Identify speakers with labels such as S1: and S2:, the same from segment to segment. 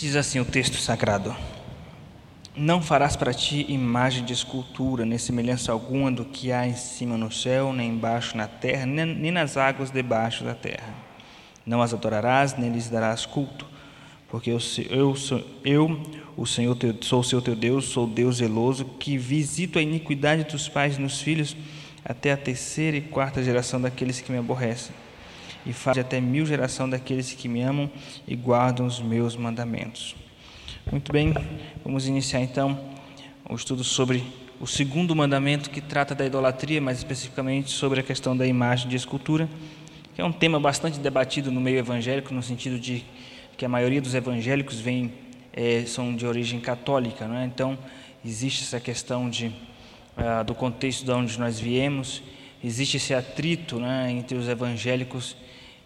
S1: Diz assim o texto sagrado: Não farás para ti imagem de escultura, nem semelhança alguma do que há em cima no céu, nem embaixo na terra, nem nas águas debaixo da terra. Não as adorarás, nem lhes darás culto, porque eu, eu, eu o Senhor teu, sou o seu teu Deus, sou Deus zeloso, que visito a iniquidade dos pais nos filhos, até a terceira e quarta geração daqueles que me aborrecem e faz até mil geração daqueles que me amam e guardam os meus mandamentos. Muito bem, vamos iniciar então o estudo sobre o segundo mandamento que trata da idolatria, mais especificamente sobre a questão da imagem de escultura, que é um tema bastante debatido no meio evangélico, no sentido de que a maioria dos evangélicos vem, é, são de origem católica, não é? então existe essa questão de, ah, do contexto de onde nós viemos, existe esse atrito né, entre os evangélicos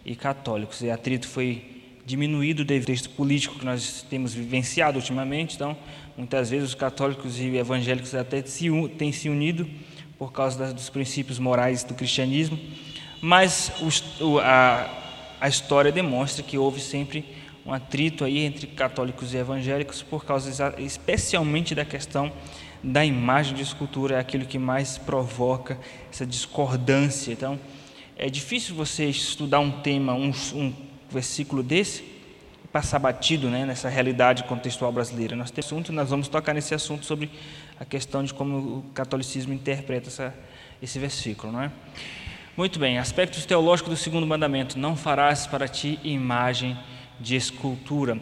S1: e católicos. E atrito foi diminuído devido ao texto político que nós temos vivenciado ultimamente. Então, muitas vezes os católicos e evangélicos até se, têm se unido por causa dos princípios morais do cristianismo, mas o, a, a história demonstra que houve sempre um atrito aí entre católicos e evangélicos por causa especialmente da questão da imagem de escultura, é aquilo que mais provoca essa discordância. Então, é difícil você estudar um tema, um, um versículo desse, e passar batido né, nessa realidade contextual brasileira. Nós temos assunto, nós vamos tocar nesse assunto sobre a questão de como o catolicismo interpreta essa, esse versículo. Não é? Muito bem, aspectos teológicos do segundo mandamento: não farás para ti imagem de escultura.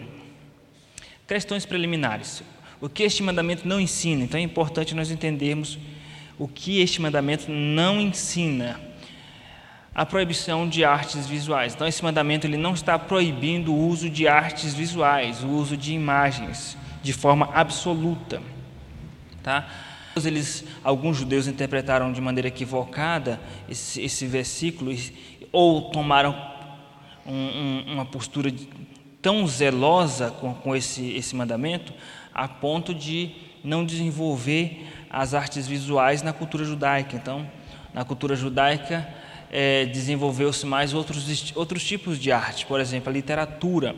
S1: Questões preliminares. O que este mandamento não ensina? Então é importante nós entendermos o que este mandamento não ensina a proibição de artes visuais. Então esse mandamento ele não está proibindo o uso de artes visuais, o uso de imagens de forma absoluta, tá? Eles, alguns judeus interpretaram de maneira equivocada esse, esse versículo ou tomaram um, um, uma postura tão zelosa com, com esse, esse mandamento a ponto de não desenvolver as artes visuais na cultura judaica. Então, na cultura judaica é, desenvolveu-se mais outros, outros tipos de arte, por exemplo, a literatura.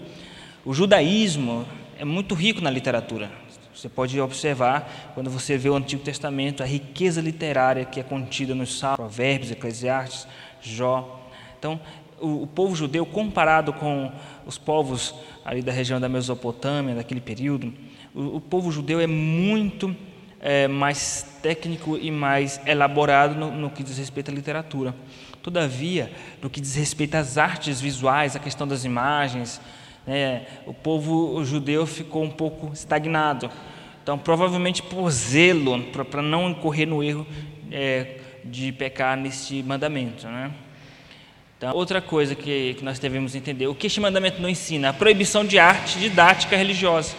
S1: O judaísmo é muito rico na literatura. Você pode observar, quando você vê o Antigo Testamento, a riqueza literária que é contida nos Salmos, Provérbios, Eclesiastes, Jó. Então, o, o, povo judeu, comparado com os povos ali da região da Mesopotâmia, daquele período, o, o povo judeu é muito é, mais técnico e mais elaborado no, no que diz respeito à literatura. Todavia, no que diz respeito às artes visuais, a questão das imagens, né, o povo judeu ficou um pouco estagnado. Então, provavelmente por zelo, para não incorrer no erro é, de pecar neste mandamento. Né? Então, outra coisa que, que nós devemos entender: o que este mandamento não ensina? A proibição de arte didática religiosa.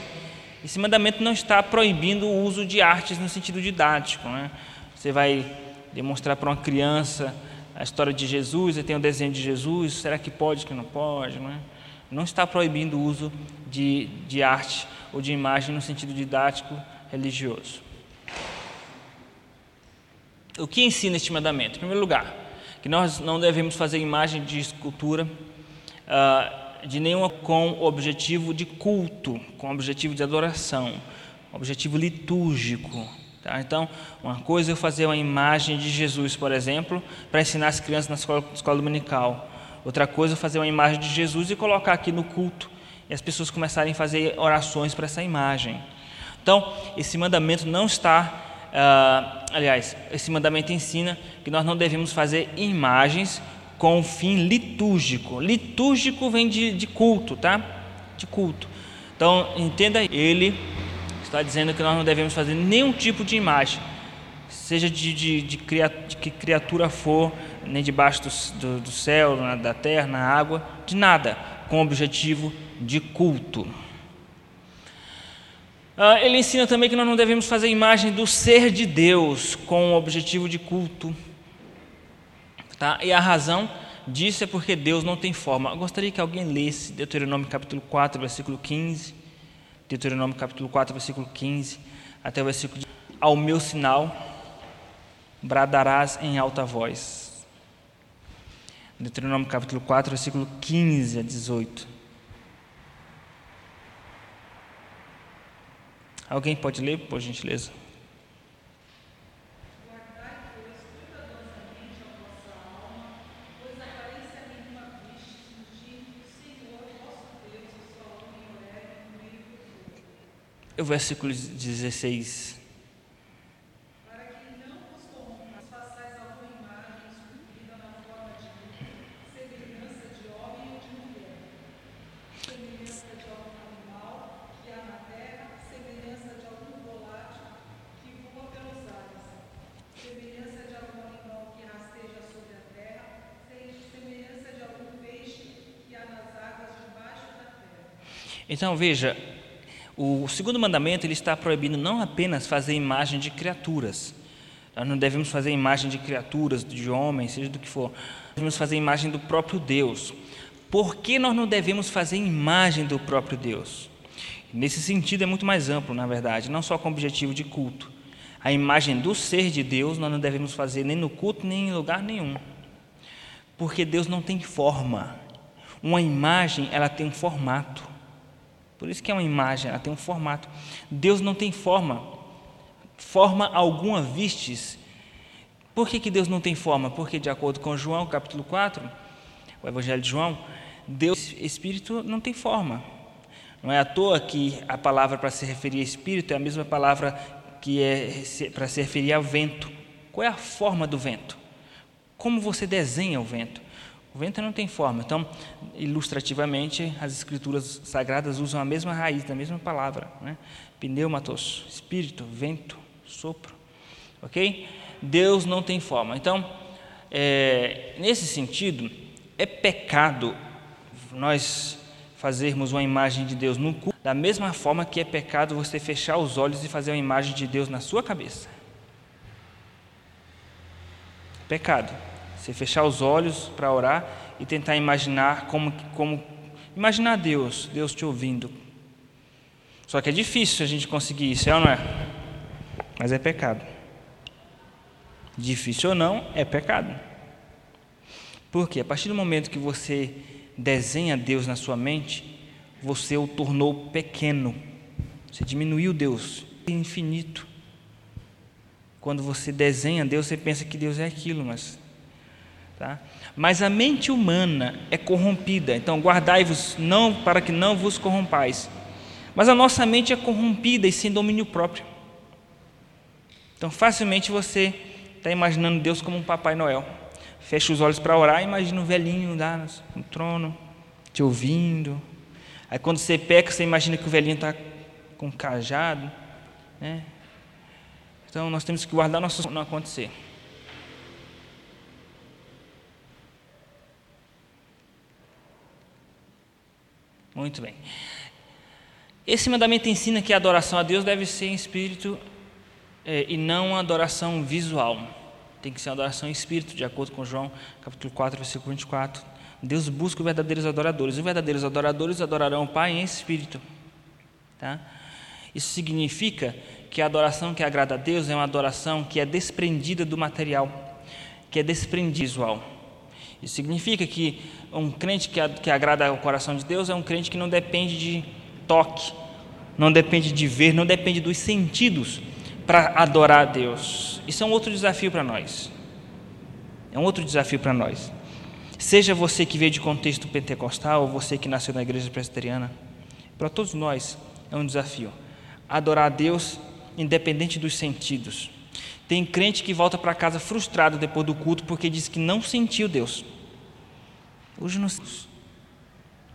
S1: Esse mandamento não está proibindo o uso de artes no sentido didático. Né? Você vai demonstrar para uma criança a história de Jesus, e tem o desenho de Jesus, será que pode, que não pode, não é? Não está proibindo o uso de, de arte ou de imagem no sentido didático religioso. O que ensina este mandamento? Em primeiro lugar, que nós não devemos fazer imagem de escultura uh, de nenhuma com objetivo de culto, com objetivo de adoração, objetivo litúrgico, Tá? Então, uma coisa é eu fazer uma imagem de Jesus, por exemplo, para ensinar as crianças na escola, escola dominical. Outra coisa é fazer uma imagem de Jesus e colocar aqui no culto e as pessoas começarem a fazer orações para essa imagem. Então, esse mandamento não está, uh, aliás, esse mandamento ensina que nós não devemos fazer imagens com fim litúrgico. Litúrgico vem de, de culto, tá? De culto. Então, entenda ele está dizendo que nós não devemos fazer nenhum tipo de imagem, seja de, de, de, de que criatura for, nem debaixo do, do, do céu, na, da terra, na água, de nada, com objetivo de culto. Ah, ele ensina também que nós não devemos fazer imagem do ser de Deus com o objetivo de culto. Tá? E a razão disso é porque Deus não tem forma. Eu gostaria que alguém lesse Deuteronômio capítulo 4, versículo 15. Deuteronômio capítulo 4, versículo 15 até o versículo de, Ao meu sinal bradarás em alta voz. Deuteronômio capítulo 4, versículo 15 a 18. Alguém pode ler, por gentileza? o versículo 16. Para que não vos corrompas, façais alguma imagem esculpida na forma de semelhança de homem ou de mulher, semelhança de algum animal que há na terra, semelhança de algum volátil que voa pelos ares, semelhança de algum animal que rasteja sobre a terra, semelhança de algum peixe que há nas águas debaixo da terra. Então veja, o segundo mandamento ele está proibindo não apenas fazer imagem de criaturas. Nós não devemos fazer imagem de criaturas, de homens, seja do que for. Devemos fazer imagem do próprio Deus. Por que nós não devemos fazer imagem do próprio Deus? Nesse sentido é muito mais amplo, na verdade, não só com objetivo de culto. A imagem do ser de Deus nós não devemos fazer nem no culto, nem em lugar nenhum. Porque Deus não tem forma. Uma imagem, ela tem um formato. Por isso que é uma imagem, ela tem um formato. Deus não tem forma. Forma alguma vistes. Por que, que Deus não tem forma? Porque, de acordo com João, capítulo 4, o Evangelho de João, Deus, Espírito, não tem forma. Não é à toa que a palavra para se referir a Espírito é a mesma palavra que é para se referir ao vento. Qual é a forma do vento? Como você desenha o vento? O vento não tem forma. Então, ilustrativamente, as escrituras sagradas usam a mesma raiz, da mesma palavra. Né? Pneumatos, espírito, vento, sopro. Ok? Deus não tem forma. Então, é, nesse sentido, é pecado nós fazermos uma imagem de Deus no culto, da mesma forma que é pecado você fechar os olhos e fazer uma imagem de Deus na sua cabeça. Pecado. Você fechar os olhos para orar e tentar imaginar como, como imaginar Deus, Deus te ouvindo. Só que é difícil a gente conseguir isso, é ou não é? Mas é pecado. Difícil ou não, é pecado. Porque a partir do momento que você desenha Deus na sua mente, você o tornou pequeno. Você diminuiu Deus infinito. Quando você desenha Deus, você pensa que Deus é aquilo, mas Tá? Mas a mente humana é corrompida, então guardai-vos não para que não vos corrompais. Mas a nossa mente é corrompida e sem domínio próprio. Então facilmente você está imaginando Deus como um Papai Noel. Fecha os olhos para orar, imagina um velhinho lá no trono, te ouvindo. Aí quando você peca, você imagina que o velhinho está com um cajado. Né? Então nós temos que guardar nosso não acontecer. Muito bem. Esse mandamento ensina que a adoração a Deus deve ser em espírito é, e não uma adoração visual. Tem que ser uma adoração em espírito, de acordo com João capítulo 4, versículo 24. Deus busca os verdadeiros adoradores. Os verdadeiros adoradores adorarão o Pai em espírito. Tá? Isso significa que a adoração que agrada a Deus é uma adoração que é desprendida do material, que é desprendida visual. Isso significa que um crente que, que agrada ao coração de Deus é um crente que não depende de toque, não depende de ver, não depende dos sentidos para adorar a Deus. Isso é um outro desafio para nós. É um outro desafio para nós. Seja você que veio de contexto pentecostal ou você que nasceu na igreja presbiteriana, para todos nós é um desafio. Adorar a Deus independente dos sentidos. Tem crente que volta para casa frustrado depois do culto porque diz que não sentiu Deus. Hoje não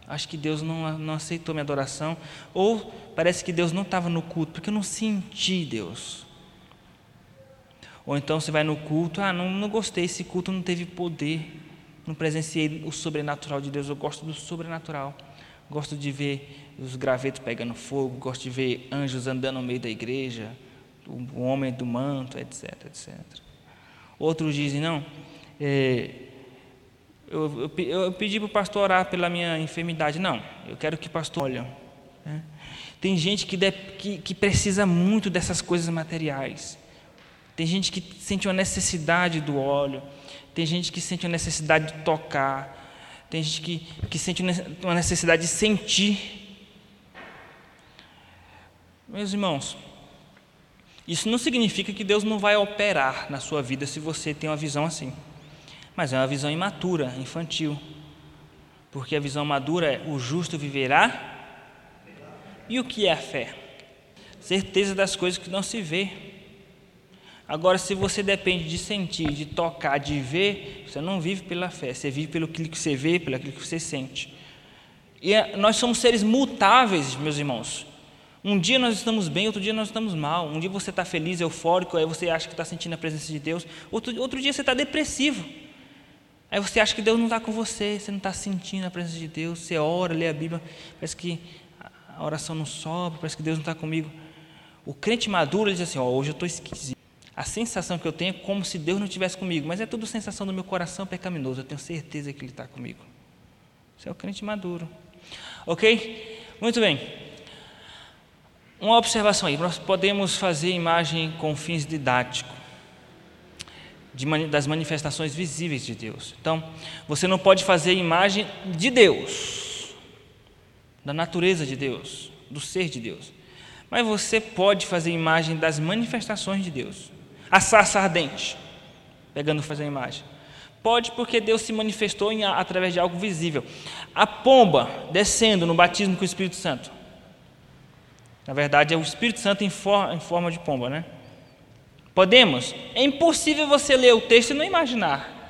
S1: acho que Deus não, não aceitou minha adoração, ou parece que Deus não estava no culto, porque eu não senti Deus. Ou então você vai no culto, ah, não, não gostei, esse culto não teve poder, não presenciei o sobrenatural de Deus, eu gosto do sobrenatural. Gosto de ver os gravetos pegando fogo, gosto de ver anjos andando no meio da igreja, o homem do manto, etc, etc. Outros dizem, não, é, eu, eu, eu pedi para o pastor orar pela minha enfermidade. Não, eu quero que o pastor olhe. Né? Tem gente que, de, que, que precisa muito dessas coisas materiais. Tem gente que sente uma necessidade do óleo. Tem gente que sente uma necessidade de tocar. Tem gente que, que sente uma necessidade de sentir Meus irmãos, isso não significa que Deus não vai operar na sua vida se você tem uma visão assim. Mas é uma visão imatura, infantil. Porque a visão madura é o justo viverá. E o que é a fé? Certeza das coisas que não se vê. Agora, se você depende de sentir, de tocar, de ver, você não vive pela fé, você vive pelo que você vê, pelo que você sente. E é, nós somos seres mutáveis, meus irmãos. Um dia nós estamos bem, outro dia nós estamos mal. Um dia você está feliz, eufórico, aí você acha que está sentindo a presença de Deus. Outro, outro dia você está depressivo. Aí você acha que Deus não está com você, você não está sentindo a presença de Deus. Você ora, lê a Bíblia, parece que a oração não sobe, parece que Deus não está comigo. O crente maduro ele diz assim: oh, hoje eu estou esquisito. A sensação que eu tenho é como se Deus não estivesse comigo, mas é tudo sensação do meu coração pecaminoso. Eu tenho certeza que Ele está comigo. Isso é o crente maduro. Ok? Muito bem. Uma observação aí: nós podemos fazer imagem com fins didáticos. Das manifestações visíveis de Deus. Então, você não pode fazer imagem de Deus, da natureza de Deus, do ser de Deus. Mas você pode fazer imagem das manifestações de Deus. A sarça ardente, pegando fazer imagem. Pode porque Deus se manifestou em, através de algo visível. A pomba descendo no batismo com o Espírito Santo. Na verdade, é o Espírito Santo em, for, em forma de pomba, né? Podemos? É impossível você ler o texto e não imaginar.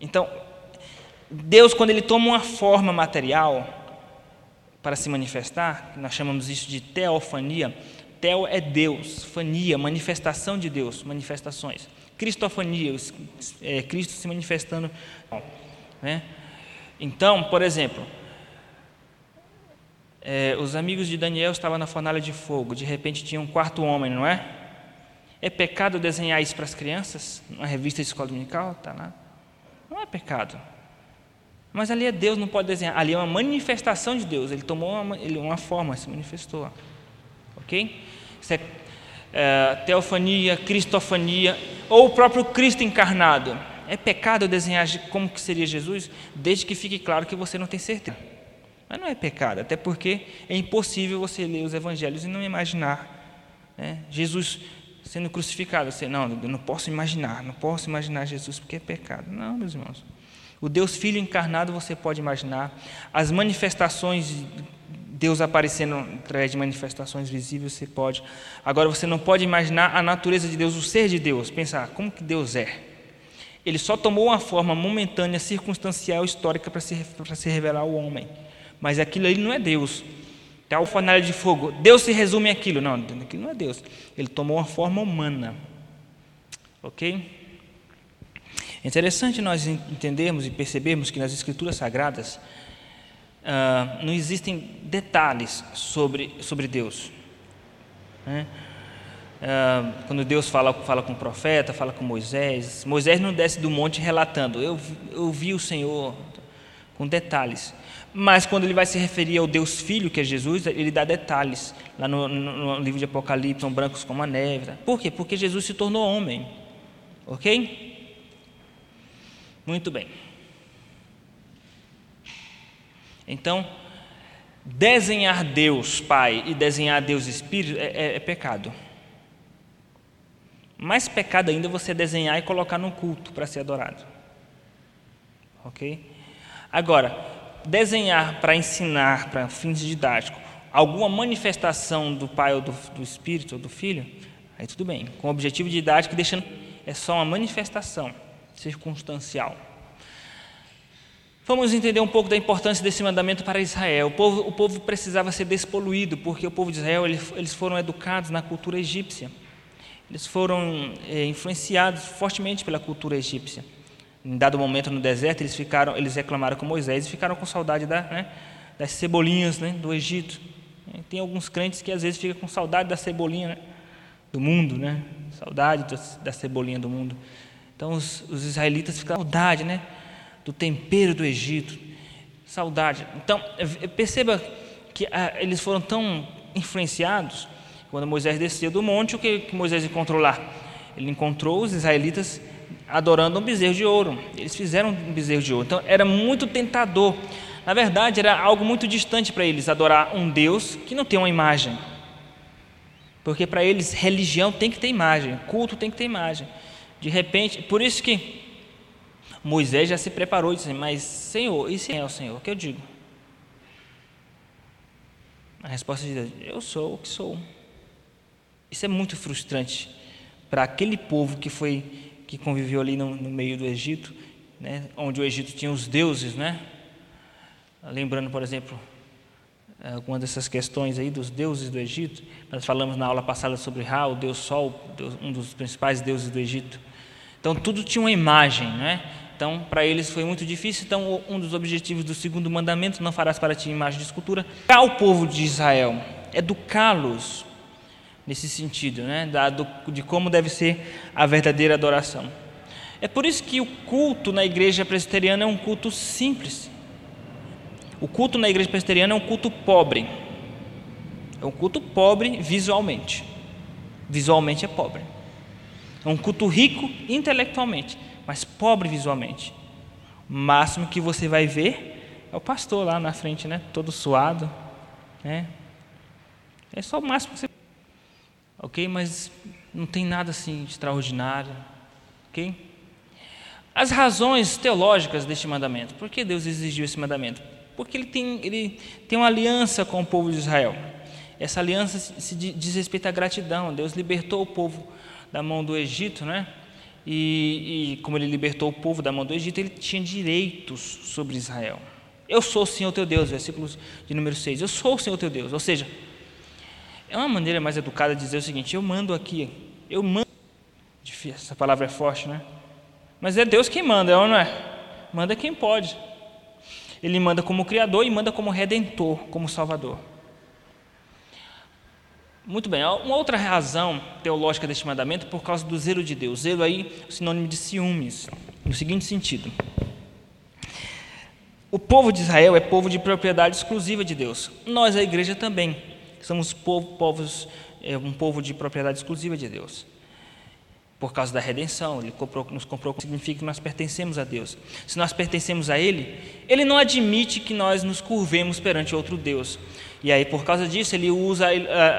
S1: Então, Deus, quando Ele toma uma forma material para se manifestar, nós chamamos isso de teofania. Teo é Deus, fania, manifestação de Deus, manifestações. Cristofania, é, Cristo se manifestando. Né? Então, por exemplo, é, os amigos de Daniel estavam na fornalha de fogo, de repente tinha um quarto homem, não é? É pecado desenhar isso para as crianças? Uma revista de escola dominical? Tá lá. Não é pecado. Mas ali é Deus, não pode desenhar. Ali é uma manifestação de Deus. Ele tomou uma, ele, uma forma, se manifestou. Ok? Isso é é, teofania, cristofania, ou o próprio Cristo encarnado. É pecado desenhar como que seria Jesus, desde que fique claro que você não tem certeza. Mas não é pecado, até porque é impossível você ler os evangelhos e não imaginar né? Jesus sendo crucificado. Você, não, eu não posso imaginar, não posso imaginar Jesus porque é pecado. Não, meus irmãos. O Deus Filho encarnado você pode imaginar. As manifestações Deus aparecendo através de manifestações visíveis, você pode. Agora você não pode imaginar a natureza de Deus, o ser de Deus. Pensar, como que Deus é? Ele só tomou uma forma momentânea, circunstancial, histórica para se, para se revelar ao homem. Mas aquilo ali não é Deus. Está o fornalha de fogo. Deus se resume aquilo. Não, aquilo não é Deus. Ele tomou uma forma humana. Ok? É interessante nós entendermos e percebermos que nas Escrituras Sagradas uh, não existem detalhes sobre, sobre Deus. Né? Uh, quando Deus fala, fala com o profeta, fala com Moisés, Moisés não desce do monte relatando, eu, eu vi o Senhor, com detalhes. Mas quando ele vai se referir ao Deus Filho, que é Jesus, ele dá detalhes. Lá no, no, no livro de Apocalipse, são brancos como a neve. Por quê? Porque Jesus se tornou homem. Ok? Muito bem. Então, desenhar Deus Pai e desenhar Deus Espírito é, é, é pecado. Mais pecado ainda é você desenhar e colocar no culto para ser adorado. Ok? Agora, desenhar para ensinar, para fins didáticos, alguma manifestação do Pai ou do, do Espírito ou do Filho, aí tudo bem. Com o objetivo didático, deixando é só uma manifestação circunstancial. Vamos entender um pouco da importância desse mandamento para Israel. O povo, o povo precisava ser despoluído, porque o povo de Israel eles foram educados na cultura egípcia. Eles foram é, influenciados fortemente pela cultura egípcia. Em dado momento no deserto, eles ficaram, eles reclamaram com Moisés e ficaram com saudade da, né, das cebolinhas né, do Egito. Tem alguns crentes que às vezes ficam com saudade da cebolinha né, do mundo, né? Saudade da cebolinha do mundo. Então os, os israelitas ficaram com saudade, né? do tempero do Egito, saudade. Então, perceba que ah, eles foram tão influenciados, quando Moisés desceu do monte, o que, que Moisés encontrou lá? Ele encontrou os israelitas adorando um bezerro de ouro. Eles fizeram um bezerro de ouro. Então, era muito tentador. Na verdade, era algo muito distante para eles adorar um Deus que não tem uma imagem. Porque para eles, religião tem que ter imagem, culto tem que ter imagem. De repente, por isso que Moisés já se preparou e disse: Mas, Senhor, e se é o Senhor? O que eu digo? A resposta de Deus: Eu sou o que sou. Isso é muito frustrante para aquele povo que foi que conviveu ali no, no meio do Egito, né, onde o Egito tinha os deuses, né? Lembrando, por exemplo, alguma dessas questões aí dos deuses do Egito. Nós falamos na aula passada sobre Ra, o deus Sol, um dos principais deuses do Egito. Então tudo tinha uma imagem, né? Então, para eles foi muito difícil. Então, um dos objetivos do segundo mandamento, não farás para ti imagem de escultura, educar o povo de Israel, educá-los nesse sentido, né? de como deve ser a verdadeira adoração. É por isso que o culto na igreja presbiteriana é um culto simples. O culto na igreja presbiteriana é um culto pobre. É um culto pobre visualmente. Visualmente é pobre. É um culto rico intelectualmente, mas pobre visualmente. O máximo que você vai ver é o pastor lá na frente, né? Todo suado, né? É só o máximo que você ok? Mas não tem nada assim extraordinário, ok? As razões teológicas deste mandamento. Por que Deus exigiu esse mandamento? Porque ele tem, ele tem uma aliança com o povo de Israel. Essa aliança se diz respeito à gratidão. Deus libertou o povo da mão do Egito, né? E, e, como ele libertou o povo da mão do Egito, ele tinha direitos sobre Israel. Eu sou o Senhor teu Deus, versículos de número 6. Eu sou o Senhor teu Deus. Ou seja, é uma maneira mais educada de dizer o seguinte: eu mando aqui, eu mando. Essa palavra é forte, né? Mas é Deus quem manda, é ou não é? Manda quem pode. Ele manda como Criador e manda como Redentor, como Salvador. Muito bem, uma outra razão teológica deste mandamento é por causa do zelo de Deus. Zelo aí, sinônimo de ciúmes, no seguinte sentido. O povo de Israel é povo de propriedade exclusiva de Deus. Nós, a igreja, também. Somos povo, povos, é, um povo de propriedade exclusiva de Deus. Por causa da redenção, Ele comprou, nos comprou, significa que nós pertencemos a Deus. Se nós pertencemos a Ele, Ele não admite que nós nos curvemos perante outro Deus. E aí, por causa disso, Ele usa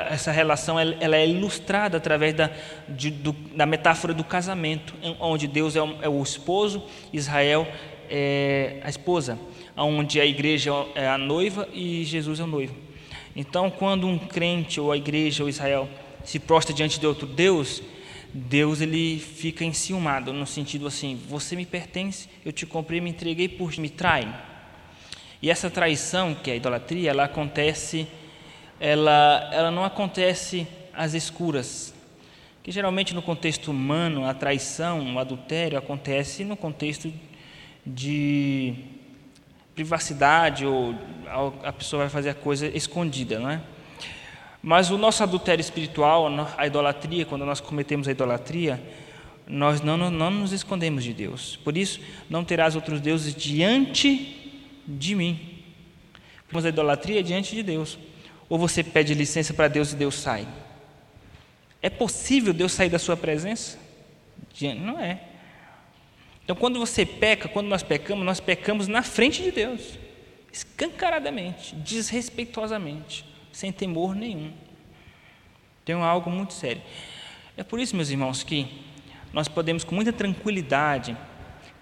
S1: essa relação, ela é ilustrada através da, de, do, da metáfora do casamento, onde Deus é o, é o esposo, Israel é a esposa, onde a igreja é a noiva e Jesus é o noivo. Então, quando um crente ou a igreja ou Israel se prostra diante de outro Deus, Deus ele fica enciumado no sentido assim: você me pertence, eu te comprei, me entreguei por me trai. E essa traição, que é a idolatria, ela acontece, ela, ela não acontece às escuras. Que geralmente no contexto humano, a traição, o adultério acontece no contexto de privacidade ou a pessoa vai fazer a coisa escondida, não é? Mas o nosso adultério espiritual, a idolatria, quando nós cometemos a idolatria, nós não, não, não nos escondemos de Deus. Por isso, não terás outros deuses diante de mim. Mas a idolatria é diante de Deus. Ou você pede licença para Deus e Deus sai. É possível Deus sair da sua presença? Não é. Então, quando você peca, quando nós pecamos, nós pecamos na frente de Deus, escancaradamente, desrespeitosamente, sem temor nenhum. Tem algo muito sério. É por isso, meus irmãos, que nós podemos com muita tranquilidade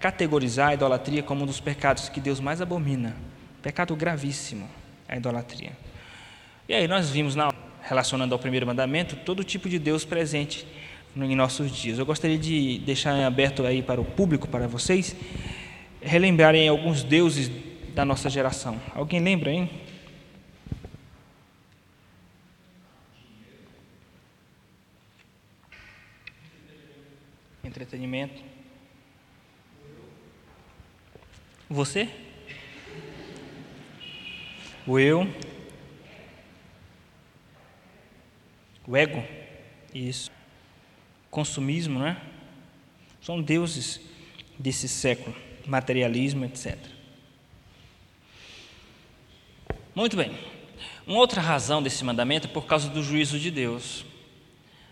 S1: categorizar a idolatria como um dos pecados que Deus mais abomina. Pecado gravíssimo, a idolatria. E aí nós vimos, na, relacionando ao primeiro mandamento, todo tipo de Deus presente em nossos dias. Eu gostaria de deixar aberto aí para o público, para vocês, relembrarem alguns deuses da nossa geração. Alguém lembra, hein? Entretenimento. Você? O eu? O ego? Isso consumismo, né? São deuses desse século, materialismo, etc. Muito bem. Uma outra razão desse mandamento é por causa do juízo de Deus.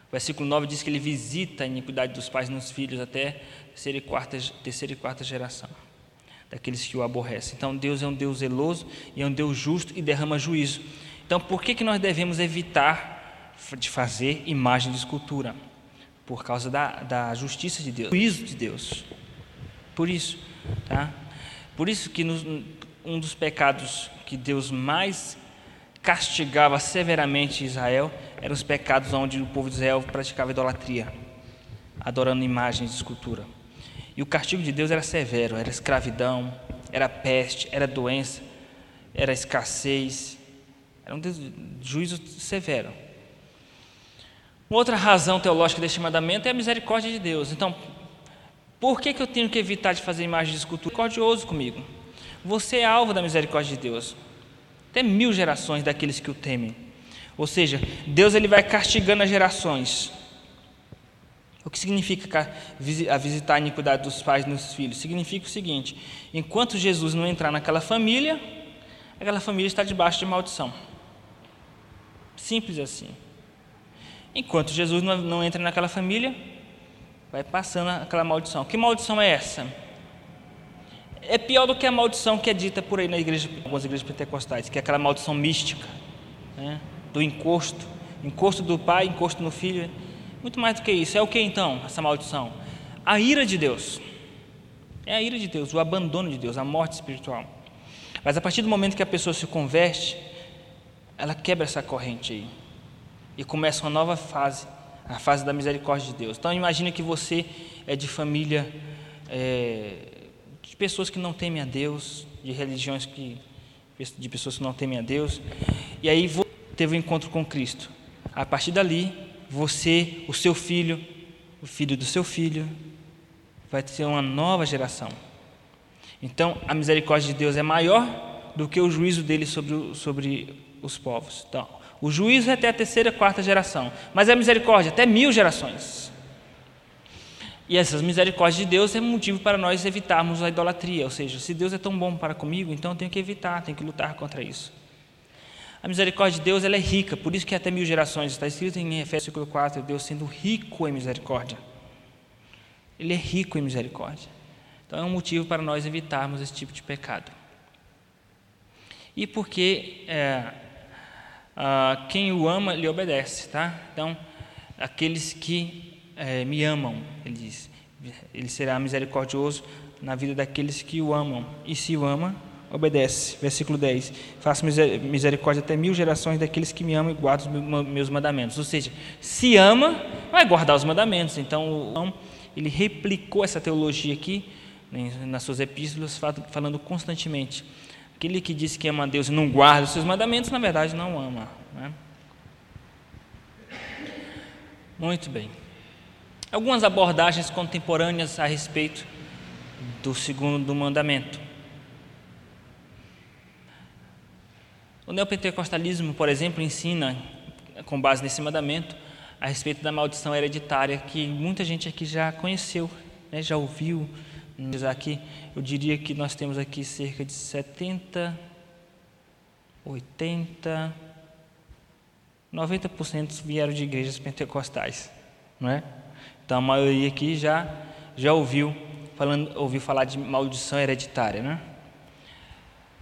S1: O versículo 9 diz que ele visita a iniquidade dos pais nos filhos até terceira e quarta, terceira e quarta geração. daqueles que o aborrecem. Então Deus é um Deus zeloso e é um Deus justo e derrama juízo. Então por que, que nós devemos evitar de fazer imagem de escultura? Por causa da, da justiça de Deus, juízo de Deus. Por isso, tá? Por isso que nos, um dos pecados que Deus mais castigava severamente Israel eram os pecados onde o povo de Israel praticava idolatria, adorando imagens de escultura. E o castigo de Deus era severo, era escravidão, era peste, era doença, era escassez, era um juízo severo. Outra razão teológica deste mandamento é a misericórdia de Deus. Então, por que, que eu tenho que evitar de fazer imagens de escultura? Misericordioso comigo. Você é alvo da misericórdia de Deus. Até mil gerações daqueles que o temem. Ou seja, Deus ele vai castigando as gerações. O que significa a visitar a iniquidade dos pais nos filhos? Significa o seguinte: enquanto Jesus não entrar naquela família, aquela família está debaixo de maldição. Simples assim. Enquanto Jesus não entra naquela família, vai passando aquela maldição. Que maldição é essa? É pior do que a maldição que é dita por aí na igreja, algumas igrejas pentecostais, que é aquela maldição mística, né? do encosto, encosto do pai, encosto no filho. Muito mais do que isso. É o que então, essa maldição? A ira de Deus. É a ira de Deus, o abandono de Deus, a morte espiritual. Mas a partir do momento que a pessoa se converte, ela quebra essa corrente aí. E começa uma nova fase, a fase da misericórdia de Deus. Então imagine que você é de família é, de pessoas que não temem a Deus, de religiões que de pessoas que não temem a Deus. E aí teve um encontro com Cristo. A partir dali, você, o seu filho, o filho do seu filho, vai ter uma nova geração. Então, a misericórdia de Deus é maior do que o juízo dele sobre, sobre os povos. Então, o juízo é até a terceira, quarta geração, mas a misericórdia até mil gerações. E essas misericórdias de Deus é motivo para nós evitarmos a idolatria, ou seja, se Deus é tão bom para comigo, então eu tenho que evitar, tenho que lutar contra isso. A misericórdia de Deus ela é rica, por isso que até mil gerações está escrito em Efésios 4, Deus sendo rico em misericórdia. Ele é rico em misericórdia. Então é um motivo para nós evitarmos esse tipo de pecado. E porque é, a, quem o ama lhe obedece, tá? Então aqueles que é, me amam, ele diz, ele será misericordioso na vida daqueles que o amam. E se o ama, obedece. Versículo 10: Faço misericórdia até mil gerações daqueles que me amam e guardam os meus mandamentos. Ou seja, se ama, vai guardar os mandamentos. Então, ele replicou essa teologia aqui né, nas suas epístolas, falando constantemente. Aquele que diz que ama a Deus e não guarda os seus mandamentos, na verdade não ama. Né? Muito bem. Algumas abordagens contemporâneas a respeito do segundo mandamento. O neopentecostalismo, por exemplo, ensina, com base nesse mandamento, a respeito da maldição hereditária, que muita gente aqui já conheceu, né, já ouviu. Aqui, eu diria que nós temos aqui cerca de 70, 80, 90% vieram de igrejas pentecostais, não é? Então a maioria aqui já já ouviu falando, ouviu falar de maldição hereditária, né?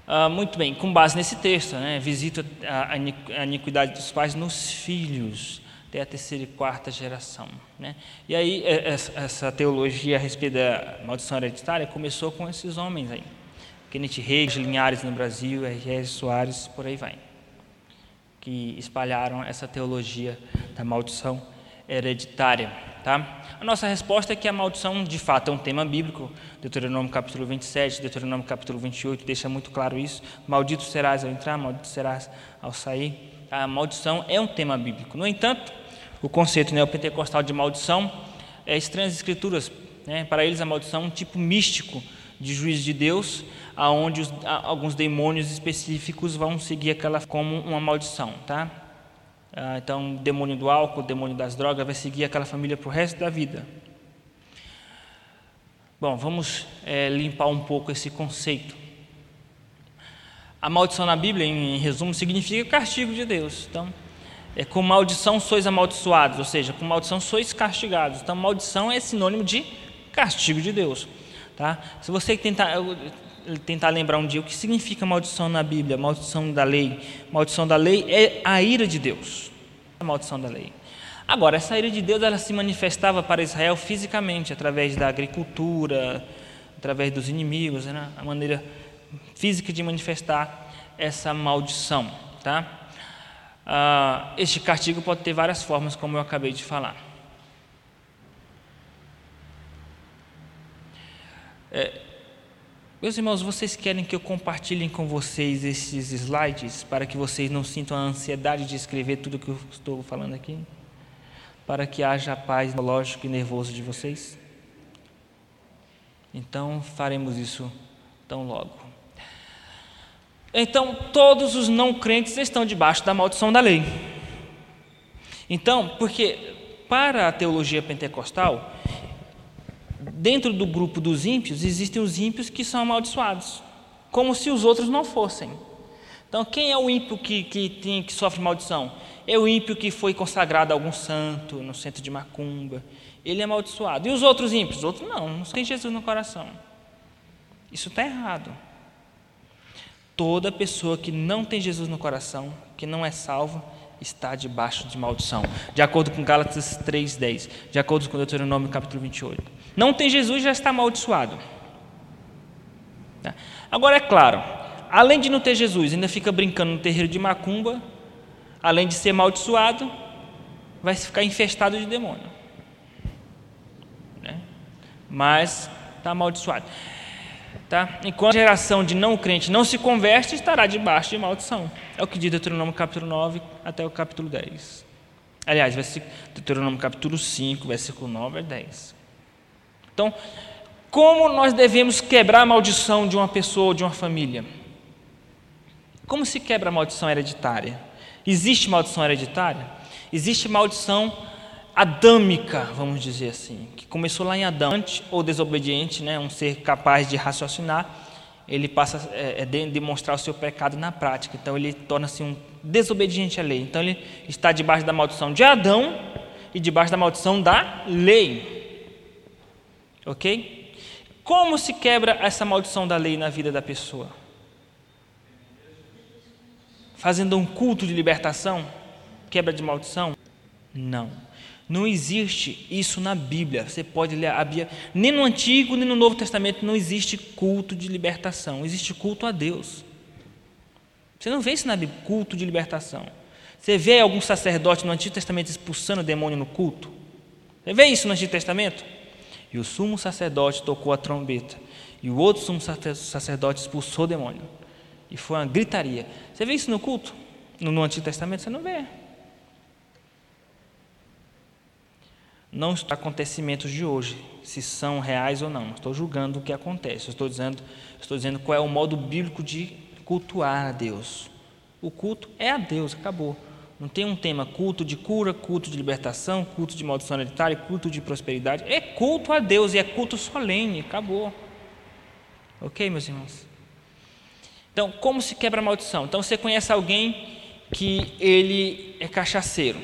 S1: Ah, muito bem, com base nesse texto, né, visita a, a iniquidade dos pais nos filhos, até a terceira e quarta geração. Né? E aí, é, essa teologia a respeito da maldição hereditária começou com esses homens aí. Kenneth Reis, Linhares no Brasil, R.R. Soares, por aí vai. Que espalharam essa teologia da maldição hereditária. Tá? A nossa resposta é que a maldição, de fato, é um tema bíblico. Deuteronômio capítulo 27, Deuteronômio capítulo 28 deixa muito claro isso. Maldito serás ao entrar, maldito serás ao sair. A maldição é um tema bíblico. No entanto, o conceito neopentecostal de maldição é estranho às escrituras. Né? Para eles, a maldição é um tipo místico de juízo de Deus, aonde os, alguns demônios específicos vão seguir aquela como uma maldição, tá? Ah, então, o demônio do álcool, o demônio das drogas vai seguir aquela família para o resto da vida. Bom, vamos é, limpar um pouco esse conceito. A maldição na Bíblia, em resumo, significa castigo de Deus. Então, é, com maldição sois amaldiçoados, ou seja, com maldição sois castigados. Então, maldição é sinônimo de castigo de Deus. Tá? Se você tentar, tentar lembrar um dia o que significa maldição na Bíblia, maldição da lei. Maldição da lei é a ira de Deus. A maldição da lei. Agora, essa ira de Deus ela se manifestava para Israel fisicamente, através da agricultura, através dos inimigos, né? a maneira física de manifestar essa maldição. Tá? Ah, este castigo pode ter várias formas, como eu acabei de falar. É, meus irmãos, vocês querem que eu compartilhe com vocês esses slides para que vocês não sintam a ansiedade de escrever tudo que eu estou falando aqui? Para que haja paz lógico e nervoso de vocês? Então faremos isso tão logo. Então, todos os não crentes estão debaixo da maldição da lei. Então, porque para a teologia pentecostal, dentro do grupo dos ímpios, existem os ímpios que são amaldiçoados, como se os outros não fossem. Então, quem é o ímpio que, que, tem, que sofre maldição? É o ímpio que foi consagrado a algum santo, no centro de macumba. Ele é amaldiçoado. E os outros ímpios? Os outros não, não tem Jesus no coração. Isso está errado. Toda pessoa que não tem Jesus no coração, que não é salva, está debaixo de maldição. De acordo com Gálatas 3:10, de acordo com Deuteronômio capítulo 28. Não tem Jesus já está amaldiçoado. Tá? Agora é claro, além de não ter Jesus, ainda fica brincando no terreiro de macumba, além de ser amaldiçoado, vai ficar infestado de demônio. Né? Mas está amaldiçoado. Tá? Enquanto a geração de não crente não se converte, estará debaixo de maldição. É o que diz Deuteronômio capítulo 9 até o capítulo 10. Aliás, Deuteronômio capítulo 5, versículo 9 a 10. Então, como nós devemos quebrar a maldição de uma pessoa ou de uma família? Como se quebra a maldição hereditária? Existe maldição hereditária? Existe maldição adâmica, vamos dizer assim, que começou lá em Adão, ou desobediente, né, um ser capaz de raciocinar, ele passa a é, é demonstrar o seu pecado na prática. Então ele torna-se um desobediente à lei. Então ele está debaixo da maldição de Adão e debaixo da maldição da lei. Ok? Como se quebra essa maldição da lei na vida da pessoa? Fazendo um culto de libertação? Quebra de maldição? Não. Não existe isso na Bíblia. Você pode ler a Bíblia. Nem no Antigo, nem no Novo Testamento não existe culto de libertação. Existe culto a Deus. Você não vê isso na Bíblia, culto de libertação. Você vê algum sacerdote no Antigo Testamento expulsando o demônio no culto? Você vê isso no Antigo Testamento? E o sumo sacerdote tocou a trombeta. E o outro sumo sacerdote expulsou o demônio. E foi uma gritaria. Você vê isso no culto? No, Antigo Testamento? Você não vê. Não estou acontecimentos de hoje, se são reais ou não. Estou julgando o que acontece. Estou dizendo, estou dizendo qual é o modo bíblico de cultuar a Deus. O culto é a Deus, acabou. Não tem um tema culto de cura, culto de libertação, culto de maldição hereditária, culto de prosperidade. É culto a Deus e é culto solene, acabou. Ok, meus irmãos? Então, como se quebra a maldição? Então, você conhece alguém que ele é cachaceiro,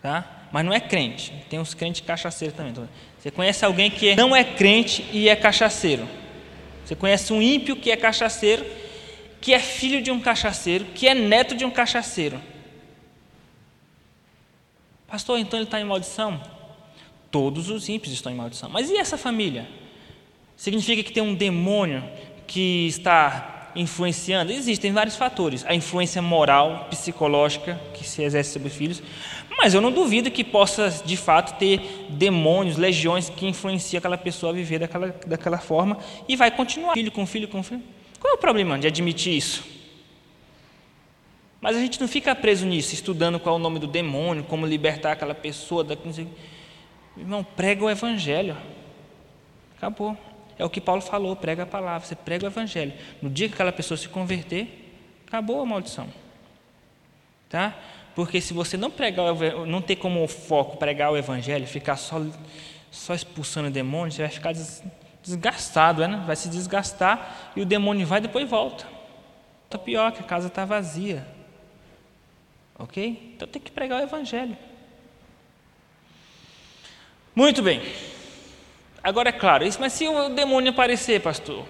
S1: tá? Mas não é crente. Tem uns crentes cachaceiros também. Você conhece alguém que não é crente e é cachaceiro. Você conhece um ímpio que é cachaceiro, que é filho de um cachaceiro, que é neto de um cachaceiro. Pastor, então ele está em maldição? Todos os ímpios estão em maldição. Mas e essa família? Significa que tem um demônio que está influenciando? Existem vários fatores. A influência moral, psicológica que se exerce sobre os filhos, mas eu não duvido que possa, de fato, ter demônios, legiões que influenciam aquela pessoa a viver daquela, daquela forma e vai continuar, filho com filho com filho. Qual é o problema de admitir isso? Mas a gente não fica preso nisso, estudando qual é o nome do demônio, como libertar aquela pessoa. Da... Irmão, prega o evangelho. Acabou. É o que Paulo falou, prega a palavra, você prega o evangelho. No dia que aquela pessoa se converter, acabou a maldição. Tá? Porque se você não pregar, não ter como foco pregar o evangelho, ficar só, só expulsando o demônio, você vai ficar desgastado, né? vai se desgastar e o demônio vai e depois volta. Está pior, que a casa está vazia. Ok? Então tem que pregar o evangelho. Muito bem. Agora é claro, isso, mas se o demônio aparecer, pastor,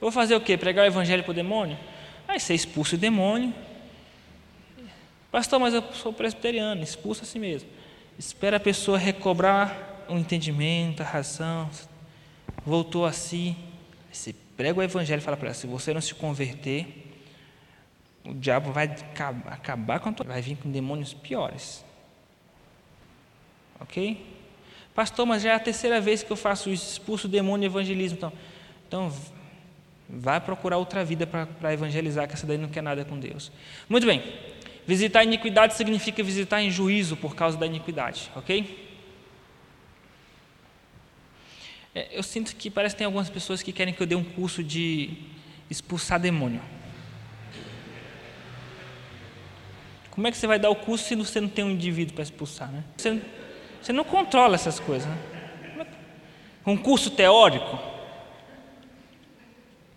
S1: vou fazer o quê? Pregar o evangelho para o demônio? Aí você expulsa o demônio. Pastor, mas eu sou presbiteriano, expulsa a si mesmo. Espera a pessoa recobrar o entendimento, a razão, voltou a si. Você prega o evangelho e fala para ela: se você não se converter, o diabo vai acabar com a tua vai vir com demônios piores. Ok? Pastor, mas já é a terceira vez que eu faço isso, expulso o demônio e evangelismo. Então, então vai procurar outra vida para evangelizar, que essa daí não quer nada com Deus. Muito bem. Visitar a iniquidade significa visitar em juízo por causa da iniquidade, ok? É, eu sinto que parece que tem algumas pessoas que querem que eu dê um curso de expulsar demônio. Como é que você vai dar o curso se você não tem um indivíduo para expulsar? Né? Você, você não controla essas coisas. Né? É um curso teórico.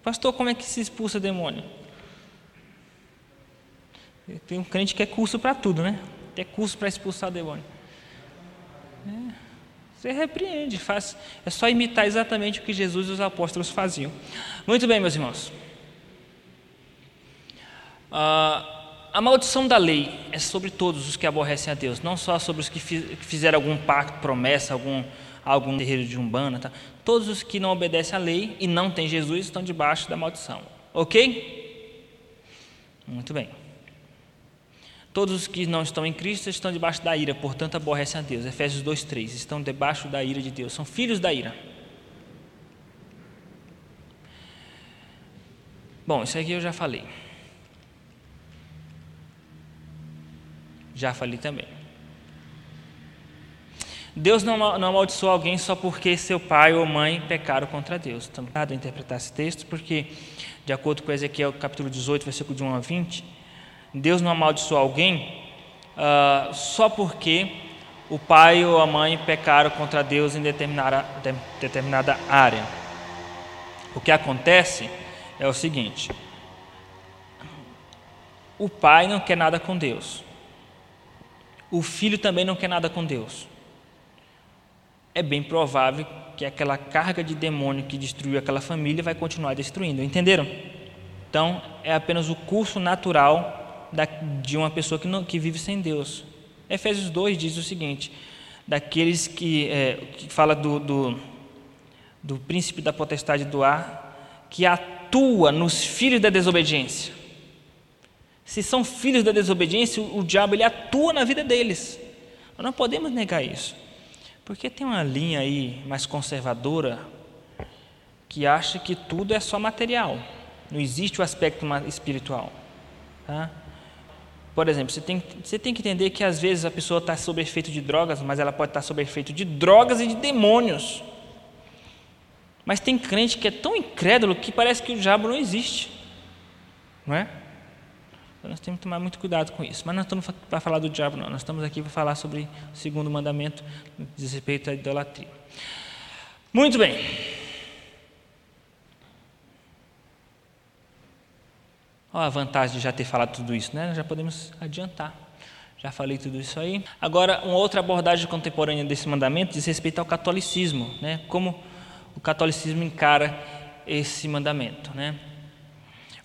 S1: Pastor, como é que se expulsa demônio? Tem um crente que é curso para tudo, né? Tem curso para expulsar demônio. É. Você repreende, faz, é só imitar exatamente o que Jesus e os apóstolos faziam. Muito bem, meus irmãos. Ah, a maldição da lei é sobre todos os que aborrecem a Deus, não só sobre os que fizeram algum pacto, promessa, algum, algum terreiro de umbanda. Tá? Todos os que não obedecem à lei e não têm Jesus estão debaixo da maldição. Ok? Muito bem. Todos os que não estão em Cristo estão debaixo da ira, portanto aborrecem a Deus. Efésios 2:3. Estão debaixo da ira de Deus, são filhos da ira. Bom, isso aqui eu já falei. Já falei também. Deus não, não amaldiçoa alguém só porque seu pai ou mãe pecaram contra Deus. Estamos errado interpretar esse texto, porque, de acordo com Ezequiel capítulo 18, versículo de 1 a 20, Deus não amaldiçoa alguém uh, só porque o pai ou a mãe pecaram contra Deus em determinada, de, determinada área. O que acontece é o seguinte: o pai não quer nada com Deus, o filho também não quer nada com Deus. É bem provável que aquela carga de demônio que destruiu aquela família vai continuar destruindo, entenderam? Então, é apenas o curso natural de uma pessoa que, não, que vive sem Deus. Efésios 2 diz o seguinte: daqueles que, é, que fala do, do, do príncipe da potestade do ar, que atua nos filhos da desobediência. Se são filhos da desobediência, o, o diabo ele atua na vida deles. Nós não podemos negar isso. Porque tem uma linha aí mais conservadora que acha que tudo é só material, não existe o aspecto espiritual. Tá? Por exemplo, você tem, você tem que entender que às vezes a pessoa está sob efeito de drogas, mas ela pode estar sob efeito de drogas e de demônios. Mas tem crente que é tão incrédulo que parece que o diabo não existe. Não é? Então nós temos que tomar muito cuidado com isso. Mas não estamos para falar do diabo, não. Nós estamos aqui para falar sobre o segundo mandamento, diz respeito à idolatria. Muito bem. Olha a vantagem de já ter falado tudo isso, né? Já podemos adiantar. Já falei tudo isso aí. Agora, uma outra abordagem contemporânea desse mandamento diz respeito ao catolicismo, né? Como o catolicismo encara esse mandamento, né?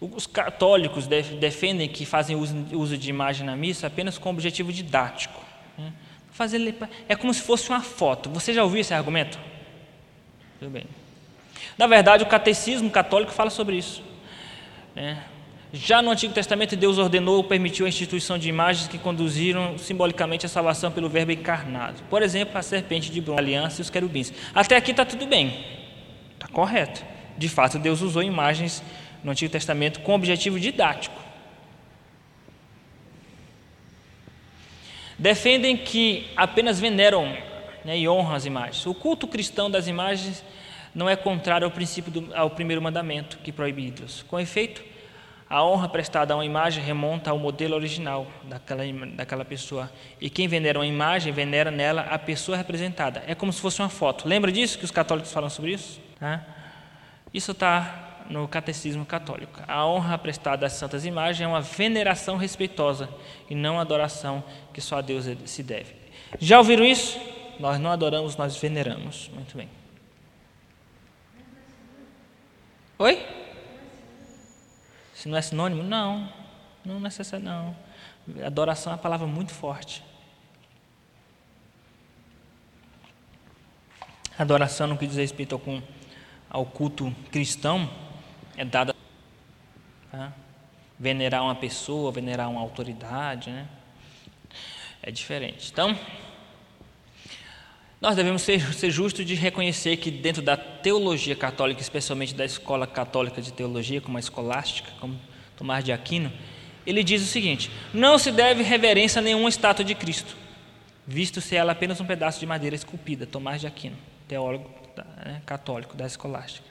S1: Os católicos defendem que fazem uso de imagem na missa apenas com objetivo didático. Né? Fazer, é como se fosse uma foto. Você já ouviu esse argumento? Tudo bem. Na verdade, o catecismo católico fala sobre isso. Né? Já no Antigo Testamento, Deus ordenou ou permitiu a instituição de imagens que conduziram simbolicamente a salvação pelo Verbo encarnado. Por exemplo, a serpente de bronze, a aliança e os querubins. Até aqui está tudo bem, está correto. De fato, Deus usou imagens no Antigo Testamento com objetivo didático. Defendem que apenas veneram né, e honram as imagens. O culto cristão das imagens não é contrário ao princípio do, ao primeiro mandamento que proíbe ídolos. Com efeito, a honra prestada a uma imagem remonta ao modelo original daquela, daquela pessoa. E quem venera uma imagem, venera nela a pessoa representada. É como se fosse uma foto. Lembra disso que os católicos falam sobre isso? Tá? Isso está no catecismo católico. A honra prestada às santas imagens é uma veneração respeitosa e não adoração que só a Deus se deve. Já ouviram isso? Nós não adoramos, nós veneramos. Muito bem. Oi? Se não é sinônimo, não, não necessário não. Adoração é uma palavra muito forte. Adoração no que diz respeito ao, culto cristão é dada tá? venerar uma pessoa, venerar uma autoridade, né? É diferente. Então, nós devemos ser, ser justos de reconhecer que dentro da teologia católica, especialmente da escola católica de teologia, como a escolástica, como Tomás de Aquino, ele diz o seguinte: não se deve reverência a nenhuma estátua de Cristo, visto ser ela apenas um pedaço de madeira esculpida. Tomás de Aquino teólogo né, católico da escolástica.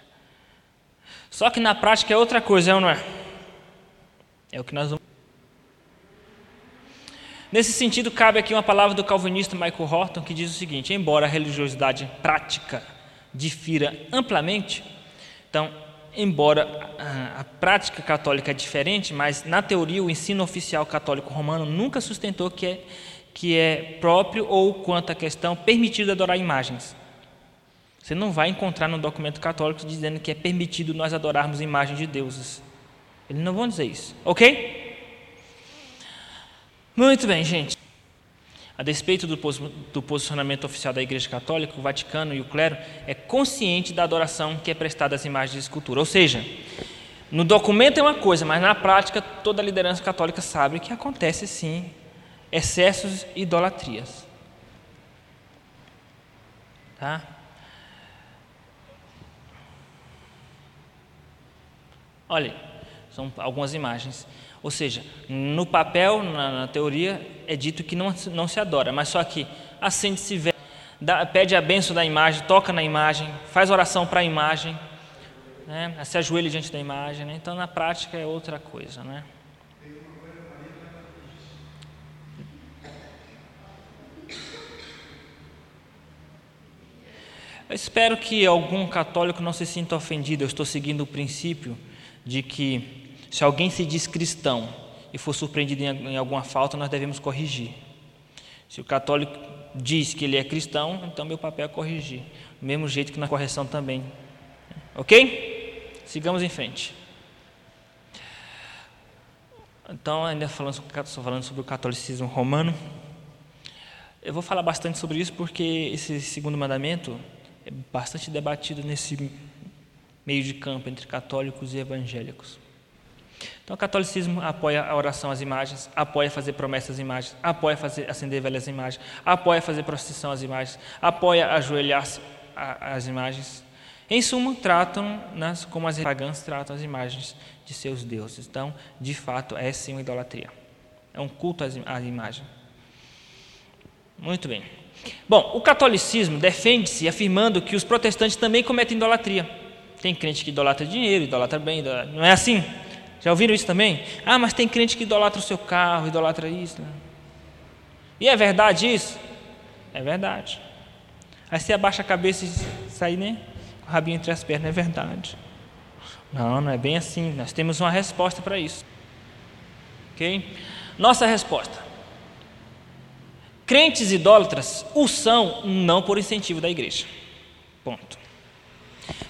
S1: Só que na prática é outra coisa, é não é? É o que nós vamos. Nesse sentido, cabe aqui uma palavra do calvinista Michael Horton que diz o seguinte: embora a religiosidade prática difira amplamente, então, embora a, prática católica é diferente, mas na teoria o ensino oficial católico romano nunca sustentou que é, que é próprio ou quanto à questão permitido adorar imagens. Você não vai encontrar no documento católico dizendo que é permitido nós adorarmos imagens de deuses. Eles não vão dizer isso, ok? Muito bem, gente. A despeito do, do posicionamento oficial da Igreja Católica, o Vaticano e o clero é consciente da adoração que é prestada às imagens de escultura. Ou seja, no documento é uma coisa, mas na prática toda a liderança católica sabe que acontece sim excessos e idolatrias. Tá? Olha, são algumas imagens. Ou seja, no papel, na, na teoria, é dito que não, não se adora, mas só que acende-se vela, pede a benção da imagem, toca na imagem, faz oração para a imagem, né? se ajoelha diante da imagem. Né? Então, na prática, é outra coisa. Né? Eu espero que algum católico não se sinta ofendido. Eu estou seguindo o princípio de que se alguém se diz cristão e for surpreendido em alguma falta, nós devemos corrigir. Se o católico diz que ele é cristão, então meu papel é corrigir. Do mesmo jeito que na correção também. Ok? Sigamos em frente. Então, ainda falando, falando sobre o catolicismo romano, eu vou falar bastante sobre isso porque esse segundo mandamento é bastante debatido nesse meio de campo entre católicos e evangélicos. Então, o catolicismo apoia a oração às imagens, apoia fazer promessas às imagens, apoia fazer acender velhas imagens, apoia fazer procissão às imagens, apoia ajoelhar-se às imagens. Em suma, tratam nas, como as pagãs tratam as imagens de seus deuses. Então, de fato, é sim uma idolatria. É um culto à imagem. Muito bem. Bom, o catolicismo defende-se afirmando que os protestantes também cometem idolatria. Tem crente que idolatra dinheiro, idolatra bem, idolatra... não é assim? Já ouviram isso também? Ah, mas tem crente que idolatra o seu carro, idolatra isso. Né? E é verdade isso? É verdade. Aí você abaixa a cabeça e sai né, com o rabinho entre as pernas, é verdade. Não, não é bem assim. Nós temos uma resposta para isso. Ok? Nossa resposta. Crentes idólatras o são não por incentivo da igreja. Ponto.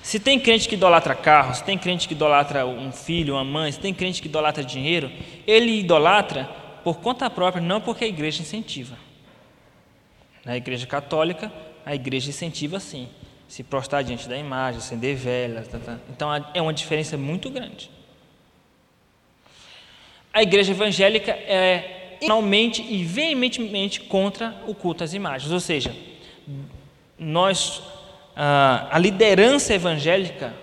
S1: Se tem crente que idolatra carro, se tem crente que idolatra um filho, uma mãe, se tem crente que idolatra dinheiro, ele idolatra por conta própria, não porque a igreja incentiva. Na igreja católica, a igreja incentiva sim, se prostrar diante da imagem, acender velas. Tá, tá. Então é uma diferença muito grande. A igreja evangélica é finalmente e veementemente contra o culto às imagens, ou seja, nós a, liderança evangélica,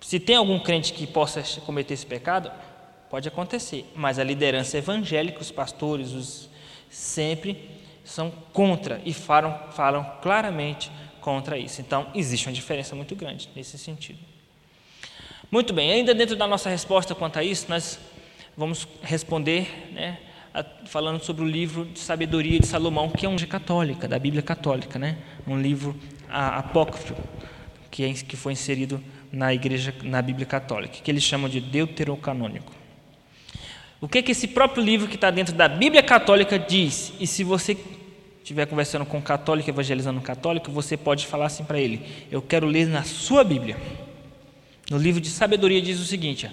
S1: se tem algum crente que possa cometer esse pecado, pode acontecer, mas a liderança evangélica, os pastores, os, sempre são contra e falam, falam claramente contra isso. Então, existe uma diferença muito grande nesse sentido. Muito bem, ainda dentro da nossa resposta quanto a isso, nós vamos responder né, falando sobre o livro de sabedoria de Salomão, que é um católica, da Bíblia católica, né? um livro apócrifo que, é, que foi inserido na igreja, na Bíblia católica, que eles chamam de deuterocanônico. O que, que esse próprio livro que está dentro da Bíblia católica diz? E se você estiver conversando com um católico, evangelizando um católico, você pode falar assim para ele: Eu quero ler na sua Bíblia. No livro de sabedoria diz o seguinte: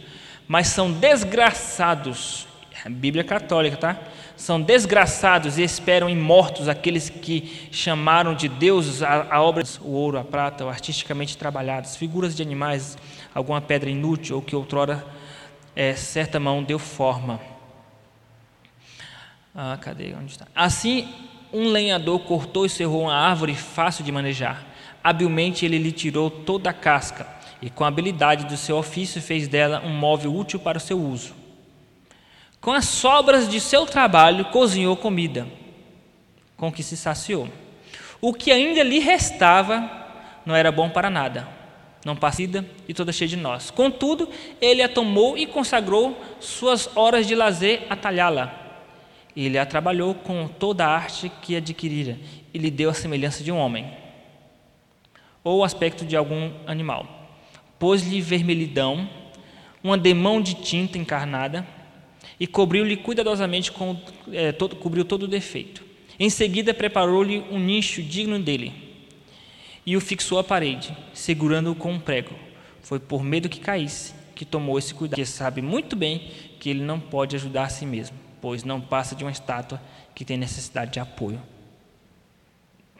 S1: Mas são desgraçados, a Bíblia católica, tá? São desgraçados e esperam imortos aqueles que chamaram de deuses a, a obras, o ouro, a prata, ou artisticamente trabalhadas, figuras de animais, alguma pedra inútil ou que outrora é, certa mão deu forma. Ah, cadê? Onde está? Assim, um lenhador cortou e cerrou uma árvore fácil de manejar. Habilmente ele lhe tirou toda a casca e, com a habilidade do seu ofício, fez dela um móvel útil para o seu uso. Com as sobras de seu trabalho, cozinhou comida, com que se saciou. O que ainda lhe restava não era bom para nada, não passida e toda cheia de nós. Contudo, ele a tomou e consagrou suas horas de lazer a talhá-la. Ele a trabalhou com toda a arte que adquirira e lhe deu a semelhança de um homem, ou o aspecto de algum animal. Pôs-lhe vermelhidão, uma demão de tinta encarnada, e cobriu-lhe cuidadosamente com é, todo, cobriu todo o defeito. Em seguida preparou-lhe um nicho digno dele e o fixou à parede, segurando-o com um prego. Foi por medo que caísse que tomou esse cuidado, porque sabe muito bem que ele não pode ajudar a si mesmo, pois não passa de uma estátua que tem necessidade de apoio.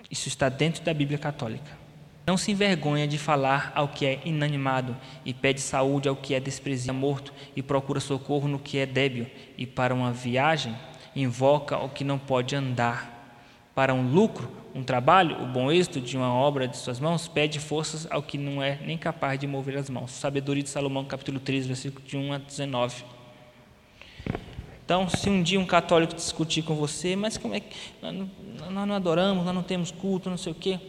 S1: Isso está dentro da Bíblia Católica. Não se envergonha de falar ao que é inanimado e pede saúde ao que é desprezível, morto e procura socorro no que é débil e para uma viagem invoca o que não pode andar. Para um lucro, um trabalho, o bom êxito de uma obra de suas mãos, pede forças ao que não é nem capaz de mover as mãos. Sabedoria de Salomão, capítulo 3, versículo de 1 a 19. Então, se um dia um católico discutir com você, mas como é que nós não, nós não adoramos, nós não temos culto, não sei o quê,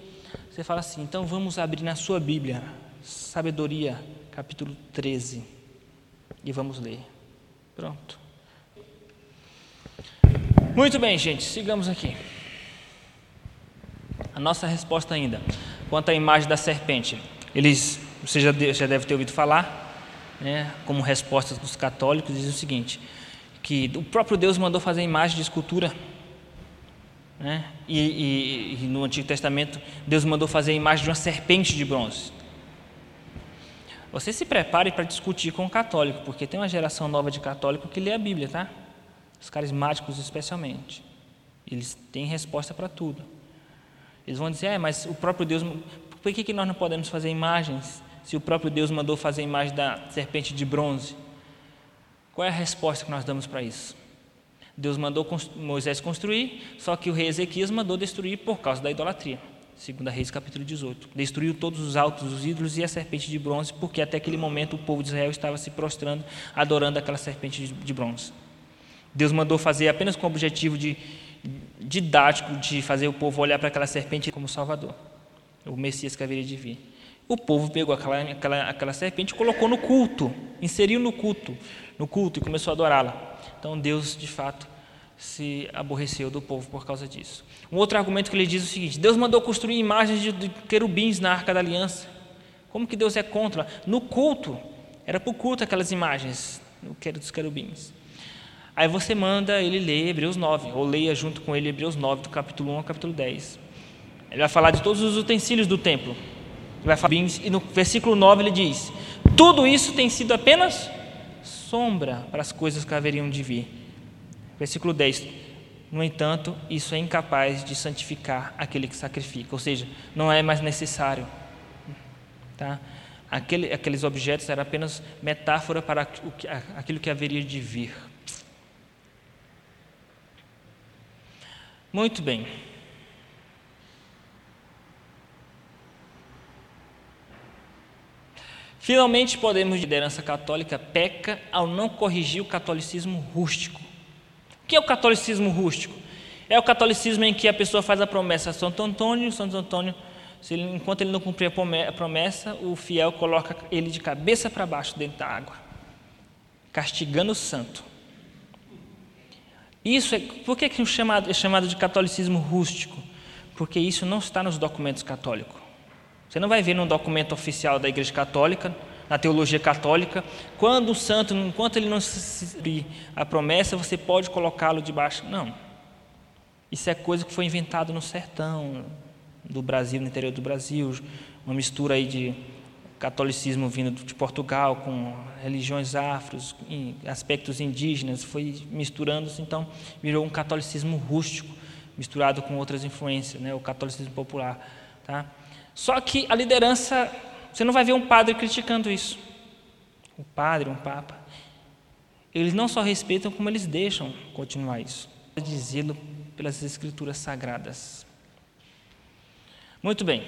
S1: você fala assim: então vamos abrir na sua Bíblia, Sabedoria, capítulo 13, e vamos ler. Pronto. Muito bem, gente, sigamos aqui. A nossa resposta ainda, quanto à imagem da serpente. Eles, você já, já deve ter ouvido falar, né, como resposta dos católicos, diz o seguinte: que o próprio Deus mandou fazer imagem de escultura né? E, e, e, no Antigo Testamento, Deus mandou fazer a imagem de uma serpente de bronze. Você se prepare para discutir com o católico, porque tem uma geração nova de católico que lê a Bíblia, tá? Os carismáticos, especialmente. Eles têm resposta para tudo. Eles vão dizer: é, mas o próprio Deus. Por que, que nós não podemos fazer imagens se o próprio Deus mandou fazer a imagem da serpente de bronze? Qual é a resposta que nós damos para isso? Deus mandou Moisés construir, só que o rei Ezequias mandou destruir por causa da idolatria. Segundo Reis capítulo 18. Destruiu todos os altos, os ídolos e a serpente de bronze, porque até aquele momento o povo de Israel estava se prostrando, adorando aquela serpente de bronze. Deus mandou fazer apenas com o objetivo de, didático de fazer o povo olhar para aquela serpente como Salvador, o Messias que haveria de vir. O povo pegou aquela, aquela, aquela serpente e colocou no culto, inseriu no culto, no culto e começou a adorá-la. Então Deus, de fato, se aborreceu do povo por causa disso. Um outro argumento que ele diz é o seguinte: Deus mandou construir imagens de, de querubins na arca da aliança. Como que Deus é contra? No culto, era para o culto aquelas imagens dos querubins. Aí você manda ele ler Hebreus 9, ou leia junto com ele Hebreus 9, do capítulo 1 ao capítulo 10. Ele vai falar de todos os utensílios do templo. Ele vai falar, e no versículo 9 ele diz: Tudo isso tem sido apenas sombra para as coisas que haveriam de vir. Versículo 10. No entanto, isso é incapaz de santificar aquele que sacrifica, ou seja, não é mais necessário. Tá? Aquele, aqueles objetos eram apenas metáfora para o que, aquilo que haveria de vir. Muito bem. Finalmente, podemos, de liderança católica, peca ao não corrigir o catolicismo rústico. O que é o catolicismo rústico? É o catolicismo em que a pessoa faz a promessa a Santo Antônio, Santo Antônio, ele, enquanto ele não cumprir a promessa, o fiel coloca ele de cabeça para baixo dentro da água, castigando o santo. Isso é, por que, que é chamado, é chamado de catolicismo rústico? Porque isso não está nos documentos católicos. Você não vai ver num documento oficial da Igreja Católica, na teologia católica, quando o santo, enquanto ele não se a promessa, você pode colocá-lo debaixo. Não. Isso é coisa que foi inventado no sertão do Brasil, no interior do Brasil, uma mistura aí de catolicismo vindo de Portugal com religiões afros, aspectos indígenas, foi misturando-se, então virou um catolicismo rústico, misturado com outras influências, né, o catolicismo popular. Tá? Só que a liderança, você não vai ver um padre criticando isso. Um padre, um papa. Eles não só respeitam, como eles deixam continuar isso. Dizê-lo pelas escrituras sagradas. Muito bem.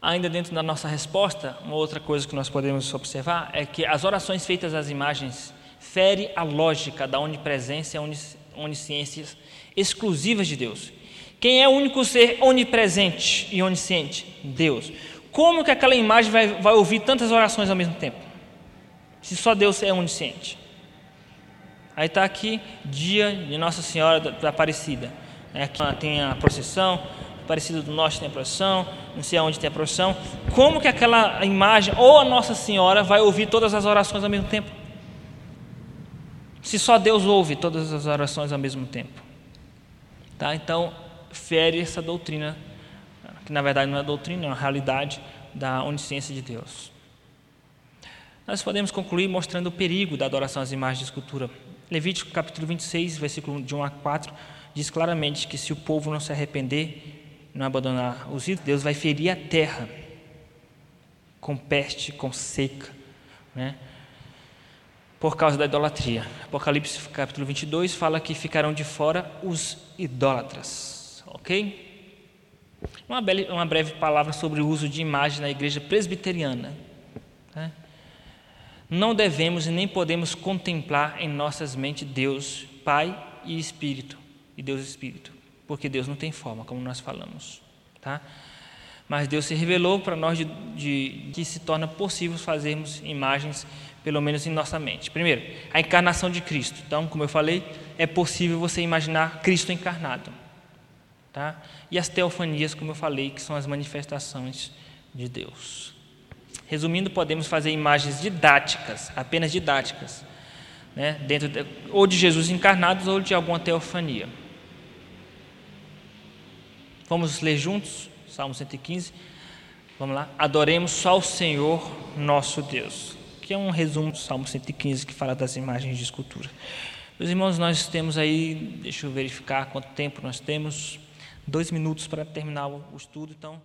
S1: Ainda dentro da nossa resposta, uma outra coisa que nós podemos observar é que as orações feitas às imagens ferem a lógica da onipresença e onisciência exclusivas de Deus. Quem é o único ser onipresente e onisciente? Deus. Como que aquela imagem vai, vai ouvir tantas orações ao mesmo tempo? Se só Deus é onisciente. Aí está aqui, dia de Nossa Senhora da Aparecida. Aqui tem a procissão, Aparecida do Norte tem a procissão, não sei aonde tem a procissão. Como que aquela imagem, ou a Nossa Senhora, vai ouvir todas as orações ao mesmo tempo? Se só Deus ouve todas as orações ao mesmo tempo. Tá? Então, fere essa doutrina, que na verdade não é doutrina, é uma realidade da onisciência de Deus. Nós podemos concluir mostrando o perigo da adoração às imagens de escultura. Levítico capítulo 26, versículo de 1 a 4, diz claramente que se o povo não se arrepender não abandonar os ídolos, Deus vai ferir a terra com peste, com seca, né? por causa da idolatria. Apocalipse capítulo 22 fala que ficarão de fora os idólatras, ok? Uma, breve, uma breve palavra sobre o uso de imagem na igreja presbiteriana. Né? Não devemos e nem podemos contemplar em nossas mentes Deus, Pai e Espírito, e Deus Espírito porque Deus não tem forma, como nós falamos, tá? Mas Deus se revelou para nós de, de, que se torna possível fazermos imagens, pelo menos em nossa mente. Primeiro, a encarnação de Cristo. Então, como eu falei, é possível você imaginar Cristo encarnado, tá? E as teofanias, como eu falei, que são as manifestações de Deus. Resumindo, podemos fazer imagens didáticas, apenas didáticas, né? dentro de, ou de Jesus encarnado ou de alguma teofania. Vamos ler juntos? Salmo 115. Vamos lá. Adoremos só o Senhor nosso Deus. Que é um resumo do Salmo 115 que fala das imagens de escultura. Meus irmãos, nós temos aí, deixa eu verificar quanto tempo nós temos. Dois minutos para terminar o estudo, então.